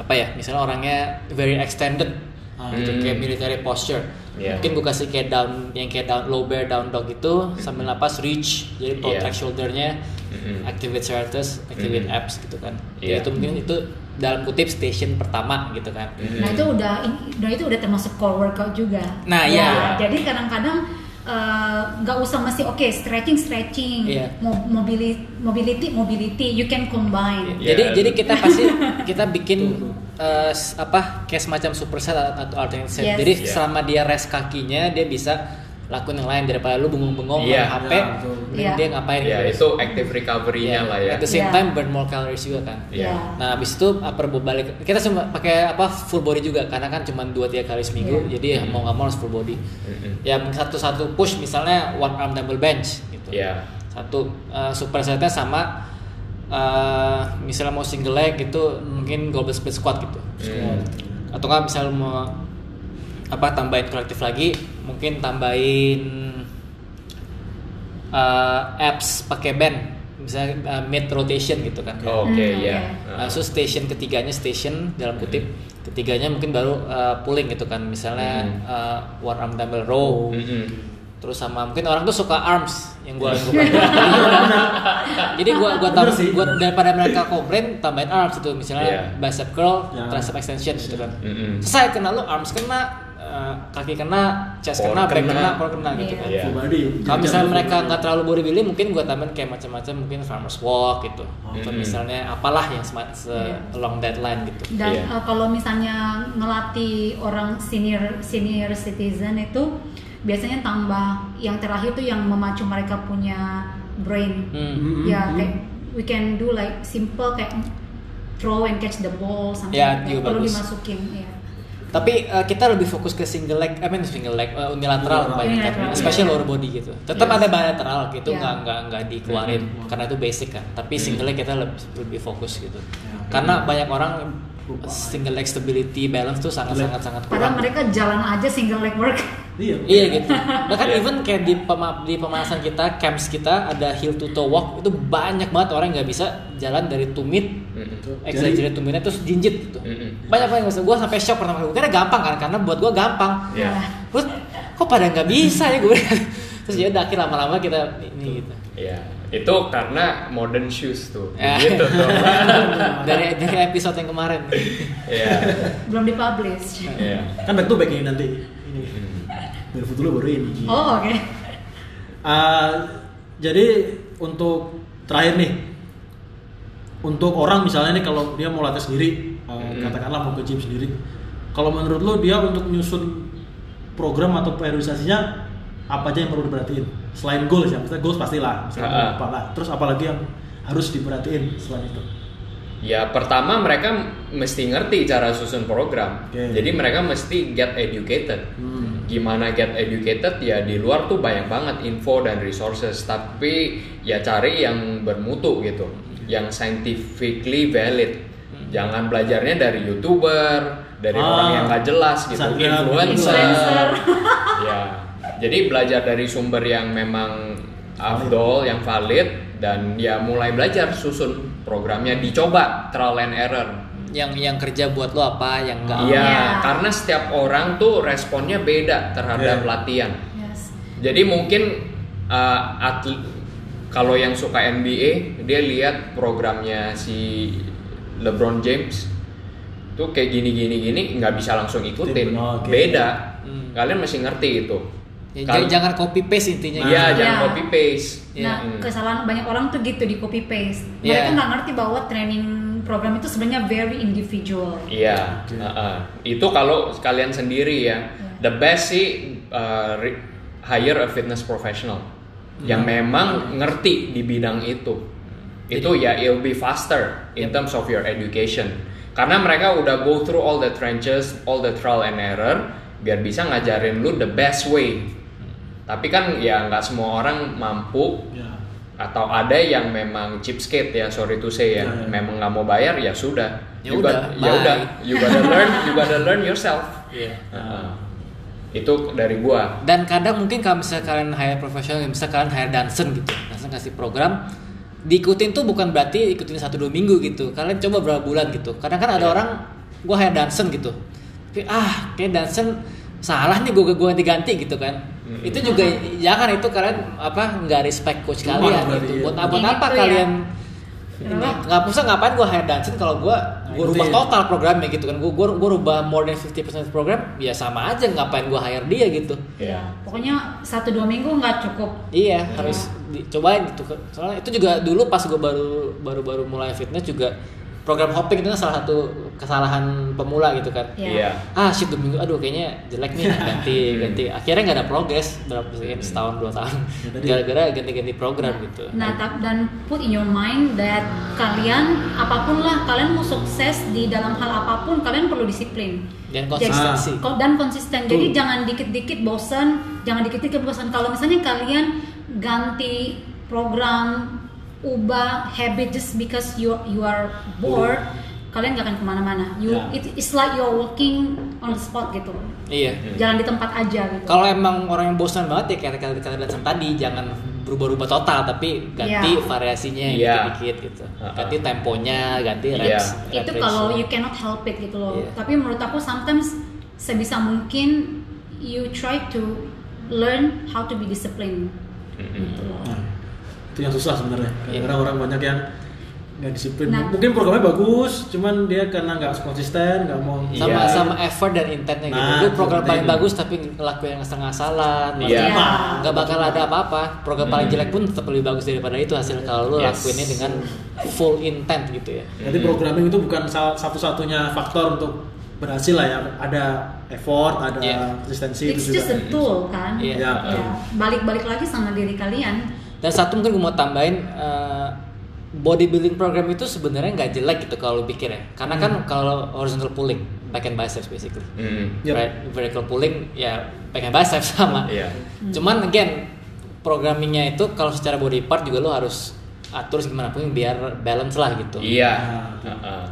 apa ya misalnya orangnya very extended Ah. gitu Hmm. kayak military posture Yeah. mungkin gue kasih kayak down yang kayak down low bear down dog itu sambil napas reach jadi protract Yeah. shouldernya Mm-mm. activate serratus activate Mm. abs gitu kan Yeah. ya itu mungkin itu dalam kutip station pertama gitu kan Mm. Nah itu udah, udah itu udah termasuk core workout juga. Nah, ya. iya. Jadi kadang-kadang eh, nggak usah masih oke stretching stretching, Iya. Mo- mobility mobility mobility you can combine. Iya. Jadi jadi kita pasti kita bikin s- apa kayak semacam superset atau alternate set. Yes. Jadi Iya. selama dia rest kakinya dia bisa lakuin yang lain daripada lu bengong-bengong main HP. Mending Iya. dia ngapain Ya gitu. itu active recovery-nya Iya. lah ya. At the same Iya. time burn more calories juga kan. Iya. Nah, habis itu upper balik kita cuma pakai apa full body juga karena kan cuma 2 3 kali seminggu. Iya. Jadi ya mau nggak mau harus full body. Mm-mm. Ya satu-satu push misalnya one arm dumbbell bench gitu. Iya. Satu uh, supersetnya sama uh, misalnya mau single leg gitu mungkin goblet split squat gitu. Hmm. Atau nggak misalnya mau apa tambahin kolektif lagi mungkin tambahin uh, abs pakai band misalnya uh, mid rotation gitu kan. Oh, Oke Hmm, ya. oke. Nah, so station ketiganya station dalam kutip ketiganya mungkin baru uh, pulling gitu kan misalnya Hmm. uh, one arm dumbbell row Mm-mm. terus sama mungkin orang tuh suka arms yang gua yang gua pakai. jadi gua gua tambah sih. gua daripada mereka komplain tambahin arms itu misalnya Iya. bicep curl Ya. tricep extension gitu kan Mm-mm. selesai kena lu arms kena uh, kaki kena chest kena back kena. kena core kena gitu Iya. kan Iya. Full body. kalau misalnya mereka nggak terlalu bodybuilding mungkin gua tambahin kayak macam-macam mungkin farmers walk gitu atau Hmm. misalnya apalah yang sema- se Iya. along that line gitu Dan Iya. eh, kalau misalnya ngelatih orang senior senior citizen itu biasanya tambah yang terakhir tuh yang memacu mereka punya brain. Hmm. Hmm, Ya hmm, kayak we can do like simple kayak throw and catch the ball something like that. juga perlu bagus. dimasukin ya. Tapi uh, kita lebih fokus ke single leg, I mean single leg, uh, unilateral banyak kan, Unilateral, especially iya. lower body gitu. Tetap Yes. ada bilateral gitu, Iya. nggak nggak nggak dikeluarin Hmm. karena itu basic kan. Tapi Hmm. single leg kita lebih, lebih fokus gitu. Ya. Karena banyak orang. Single leg stability balance tuh sangat sangat sangat Padahal kurang. mereka jalan aja single leg work. Iya. Iya gitu. Bahkan Iya. even kayak di pema di pemanasan kita, camps kita ada heel to toe walk itu banyak banget orang yang nggak bisa jalan dari tumit, Mm-mm. exaggerate tumitnya terus jinjit gitu. Mm-mm. Banyak banget yang. Gue sampai shock pertama kali. Gue kira gampang kan, karena buat gue gampang. Iya. Terus kok pada nggak bisa ya gue? Terus ya udah akhir lama-lama kita ini gitu. Ya, Itu karena modern shoes tuh. Ya. Gitu tuh. dari dari episode yang kemarin. Iya. belum dipublish Iya. Kan back to back ini nanti. Ini. Hmm. Barefoot dulu baru ini. oh oke Uh, jadi untuk terakhir nih, untuk orang misalnya nih kalau dia mau latih sendiri, uh, Hmm. katakanlah mau ke gym sendiri, kalau menurut lo dia untuk nyusun program atau periodisasinya apa aja yang perlu diperhatiin selain goals ya, misalnya goals pastilah, misalnya Ah. apa lah, terus apalagi yang harus diperhatiin selain itu. Ya pertama mereka mesti ngerti cara susun program. Oke. Jadi mereka mesti get educated. Hmm. Gimana get educated ya di luar tuh banyak banget info dan resources. Tapi ya cari yang bermutu gitu, yang scientifically valid. Jangan belajarnya dari youtuber, dari Ah. orang yang gak jelas gitu, influencer. Influencer. ya, jadi belajar dari sumber yang memang afdol, yang valid dan ya mulai belajar susun programnya, dicoba trial and error. Yang yang kerja buat lo apa, yang enggak. Iya, Iya. karena setiap orang tuh responnya beda terhadap Iya. latihan. yes Jadi mungkin uh, atlet kalau yang suka NBA dia lihat programnya si LeBron James tuh kayak gini gini gini nggak bisa langsung ikutin Oke. beda Hmm. kalian mesti ngerti itu Ya, Kal- j- jangan copy paste intinya. iya gitu. jangan Iya. copy paste Iya. Nah, Hmm. kesalahan banyak orang tuh gitu di copy paste. Iya. Mereka nggak ngerti bahwa training program itu sebenarnya very individual. Iya, Oke. uh-uh. itu kalau kalian sendiri ya. The best sih uh, re- hire a fitness professional yang memang ngerti di bidang itu. Itu ya it'll be faster in terms of your education. Karena mereka udah go through all the trenches, all the trial and error, biar bisa ngajarin lu the best way. Tapi kan ya nggak semua orang mampu Ya. atau ada yang memang cheapskate ya sorry to say ya, Ya, ya. memang nggak mau bayar ya sudah Ya You udah, got- ya udah you gotta learn you gotta learn yourself Iya. Heeh. itu dari gua Dan kadang mungkin kalau misalnya kalian hire profesional, misalnya kalian hire Danson gitu, Danson kasih program, diikutin tuh bukan berarti ikutin satu dua minggu gitu. Kalian coba berapa bulan gitu. Kadang kan ada Iya. orang, gua hire Danson gitu, tapi ah kayak Danson salah nih gue gue ganti-ganti gitu kan. Mm-mm. Itu juga jangan itu kalian apa nggak respect coach Cuma kalian berarti gitu. ya. Buat apa Gitu apa ya. kalian ini nggak usah ngapain gue hire Danson kalau gue gue itu rubah ya. total programnya gitu kan gue gue rubah more than 50% program ya sama aja ngapain gue hire dia gitu ya Pokoknya satu dua minggu nggak cukup. Iya, harus dicobain gitu. Soalnya itu juga dulu pas gue baru baru baru mulai fitness juga program hopping itu kan salah satu kesalahan pemula gitu kan. Iya. iya Ah shit dua minggu, aduh kayaknya jelek nih ganti ganti. Akhirnya nggak ada progres berapa mungkin setahun dua tahun. Ya, Gara-gara ganti-ganti program gitu. Nah, tap- dan put in your mind that kalian apa pun lah kalian mau sukses di dalam hal apa pun kalian perlu disiplin. Dan Jadi- konsistensi. ko- dan konsisten. Jadi Betul. jangan dikit-dikit bosan, jangan dikit-dikit bosan. Kalau misalnya kalian ganti program, ubah habit just because you you are bored, kalian gak akan ke mana-mana. You Ya. it, it's like you're walking on the spot gitu. Iya. Jalan di tempat aja gitu. Kalau emang orang yang bosan banget ya kayak kata kata Danson tadi jangan berubah-ubah total tapi ganti Iya. variasinya Iya. dikit-dikit gitu. Uh-uh. Ganti temponya, ganti Iya. reps. rep itu kalau you cannot help it gitu loh Iya. tapi menurut aku sometimes sebisa mungkin you try to learn how to be disciplined gitu loh. Nah, itu yang susah sebenarnya. Iya. Karena orang banyak yang nggak disiplin. Nah. Mungkin programnya bagus, cuman dia karena nggak konsisten, nggak mau. sama Iya. sama effort dan intentnya gitu. Nah, Lu program paling itu. bagus tapi ngelakuin yang setengah salah, Iya. Iya. nggak bakal ada apa-apa. Program paling Hmm. jelek pun tetap lebih bagus daripada itu hasil kalau lu Yes. lakuinnya dengan full intent gitu ya. Jadi programming itu bukan satu-satunya faktor untuk berhasil lah ya. Ada effort, ada Iya. konsistensi it's itu just juga. a tool kan Iya. Ya, Ya, balik-balik lagi sama diri kalian Dan satu mungkin gue mau tambahin eh, bodybuilding program itu sebenarnya nggak jelek gitu kalau lu pikir ya. Karena kan kalau horizontal pulling, back and biceps basically. Mm. Yep. Right, vertical pulling ya back and biceps sama. Iya. Cuman again programmingnya itu kalau secara body part juga lo harus atur gimana pun biar balance lah gitu. Iya. Nah. Heeh.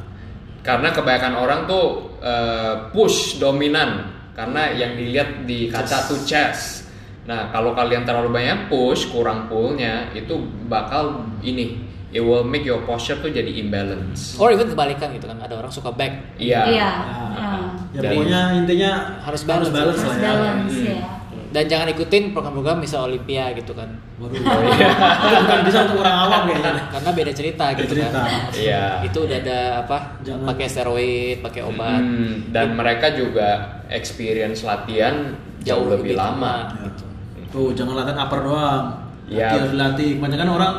Karena kebanyakan orang tuh eh, push dominan karena yang dilihat di kaca tuh chest. Nah, kalau kalian terlalu banyak push, kurang pullnya itu bakal ini it will make your posture tuh jadi imbalance. Or even kebalikan gitu kan ada orang suka back. Iya. Iya. Nah, ya. ya Jadi- pokoknya intinya Harus balance. balance harus lah ya. balance Hmm. ya Dan jangan ikutin program-program misal Olympia gitu kan. Waduh. Itu bukan bisa untuk orang awam kayaknya. Karena beda cerita Beda gitu cerita. kan. Iya. Itu udah ada apa? Jangan- Pakai steroid, pakai obat. Hmm, dan mereka juga experience latihan jauh, lebih, lama. gitu. Tuh, jangan latihan upper doang. Iya. Harus dilatih. Kebanyakan orang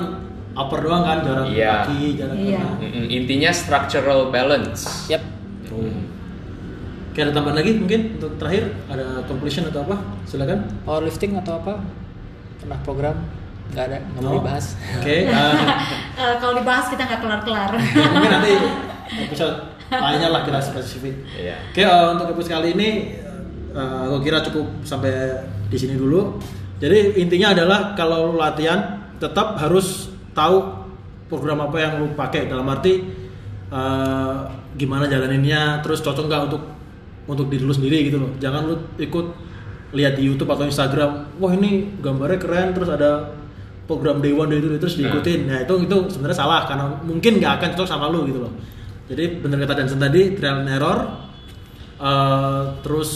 upper doang kan, jarang Iya. kaki, jarang Iya. kena. Mm-mm, Intinya structural balance. Yap. Tuh. Oke, ada tambahan lagi mungkin untuk terakhir ada conclusion atau apa? Silakan. Powerlifting atau apa? Pernah program? Nggak ada, nggak mau No? dibahas. Oke, eh, Eh, kalau dibahas kita nggak kelar-kelar. mungkin nanti episode lainnya lah kita spesifik. Iya. Oke, eh, untuk episode kali ini eh, aku kira cukup sampai di sini dulu. Jadi intinya adalah kalau lu latihan tetap harus tahu program apa yang lu pakai dalam arti eh, gimana jalaninnya, terus cocok nggak untuk untuk diri lu sendiri gitu loh. Jangan lu ikut lihat di YouTube atau Instagram, wah ini gambarnya keren, terus ada program day one day two terus diikutin. Nah itu itu sebenarnya salah karena mungkin nggak akan cocok sama lu gitu loh. Jadi bener kata Dansen tadi trial and error, Eh, terus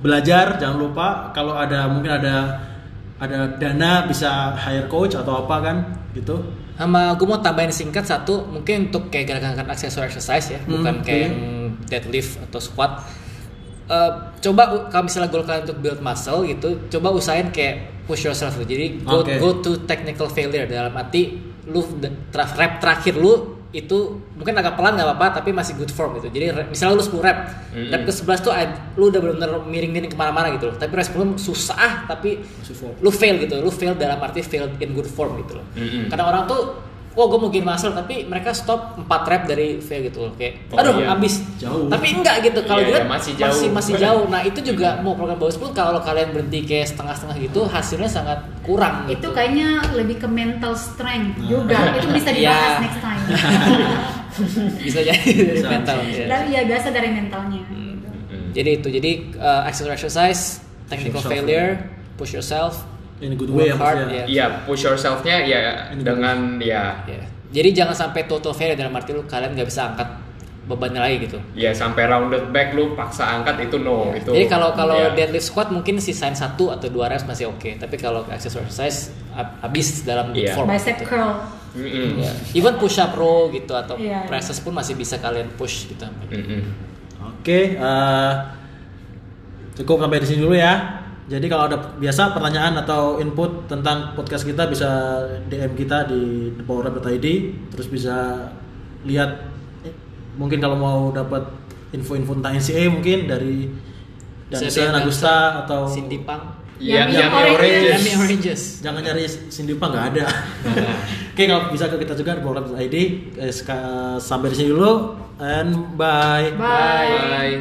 belajar jangan lupa kalau ada mungkin ada ada dana bisa hire coach atau apa kan gitu. Sama gue mau tambahin singkat satu, mungkin untuk kayak gerakan aksesor exercise ya, Hmm, bukan kayak oke. yang deadlift atau squat. Eh, coba kalau misalnya goal kalian untuk build muscle gitu, coba usahain kayak push yourself. Jadi go, Oke. go to technical failure dalam arti lu rep terakhir lu itu mungkin agak pelan nggak apa-apa tapi masih good form gitu. Jadi misalnya lu 10 rep, Mm-mm. rep ke 11 tuh lu udah benar-benar miring-miring ke mana-mana gitu loh. Tapi rep 10 susah tapi lu fail gitu lu fail dalam arti fail in good form gitu loh Mm-mm. karena orang tuh oh gue mau gain muscle tapi mereka stop 4 rep dari fail gitu loh kayak Oh, aduh iya. abis Jauh. tapi enggak gitu kalau Iya, dia iya, masih jauh. masih masih jauh nah itu juga mau program bagus pun kalau kalian berhenti kayak setengah-setengah gitu hasilnya sangat kurang itu gitu kayaknya lebih ke mental strength Nah. juga. Itu bisa dibahas Iya. next time. bisa jadi dari Bisa, mental bisa, ya. Ya biasa dari mentalnya. Mm. jadi itu jadi uh, exercise exercise technical yourself. failure push yourself In a good way ya work hard, ya. Iya, push yourself-nya ya Ini dengan ya Ya. Jadi jangan sampai total failure dalam arti lu kalian nggak bisa angkat bebannya lagi gitu. ya sampai rounded back lu paksa angkat itu no itu. Jadi kalau kalau ya. deadlift squat mungkin sisain satu atau dua reps masih oke. Tapi kalau exercise exercise ab- habis dalam Iya. form. Bicep gitu. Curl. Mm-mm. Ya. Even push up row gitu atau Iya. presses pun masih bisa kalian push gitu. Mm-mm. Oke, eh, cukup sampai di sini dulu ya. Jadi kalau ada biasa pertanyaan atau input tentang podcast kita bisa DM kita di thepower.id terus bisa lihat eh, mungkin kalau mau dapat info-info tentang NCA mungkin dari Dansen, Agusta atau Cindy Pang, Yummy Yummy Oranges. Oranges. Yummy Oranges. jangan nyari Cindy Pang nggak ada. Oke kalau bisa ke kita juga di thepower.id. Eh, sampai di sini dulu and bye. Bye. Bye.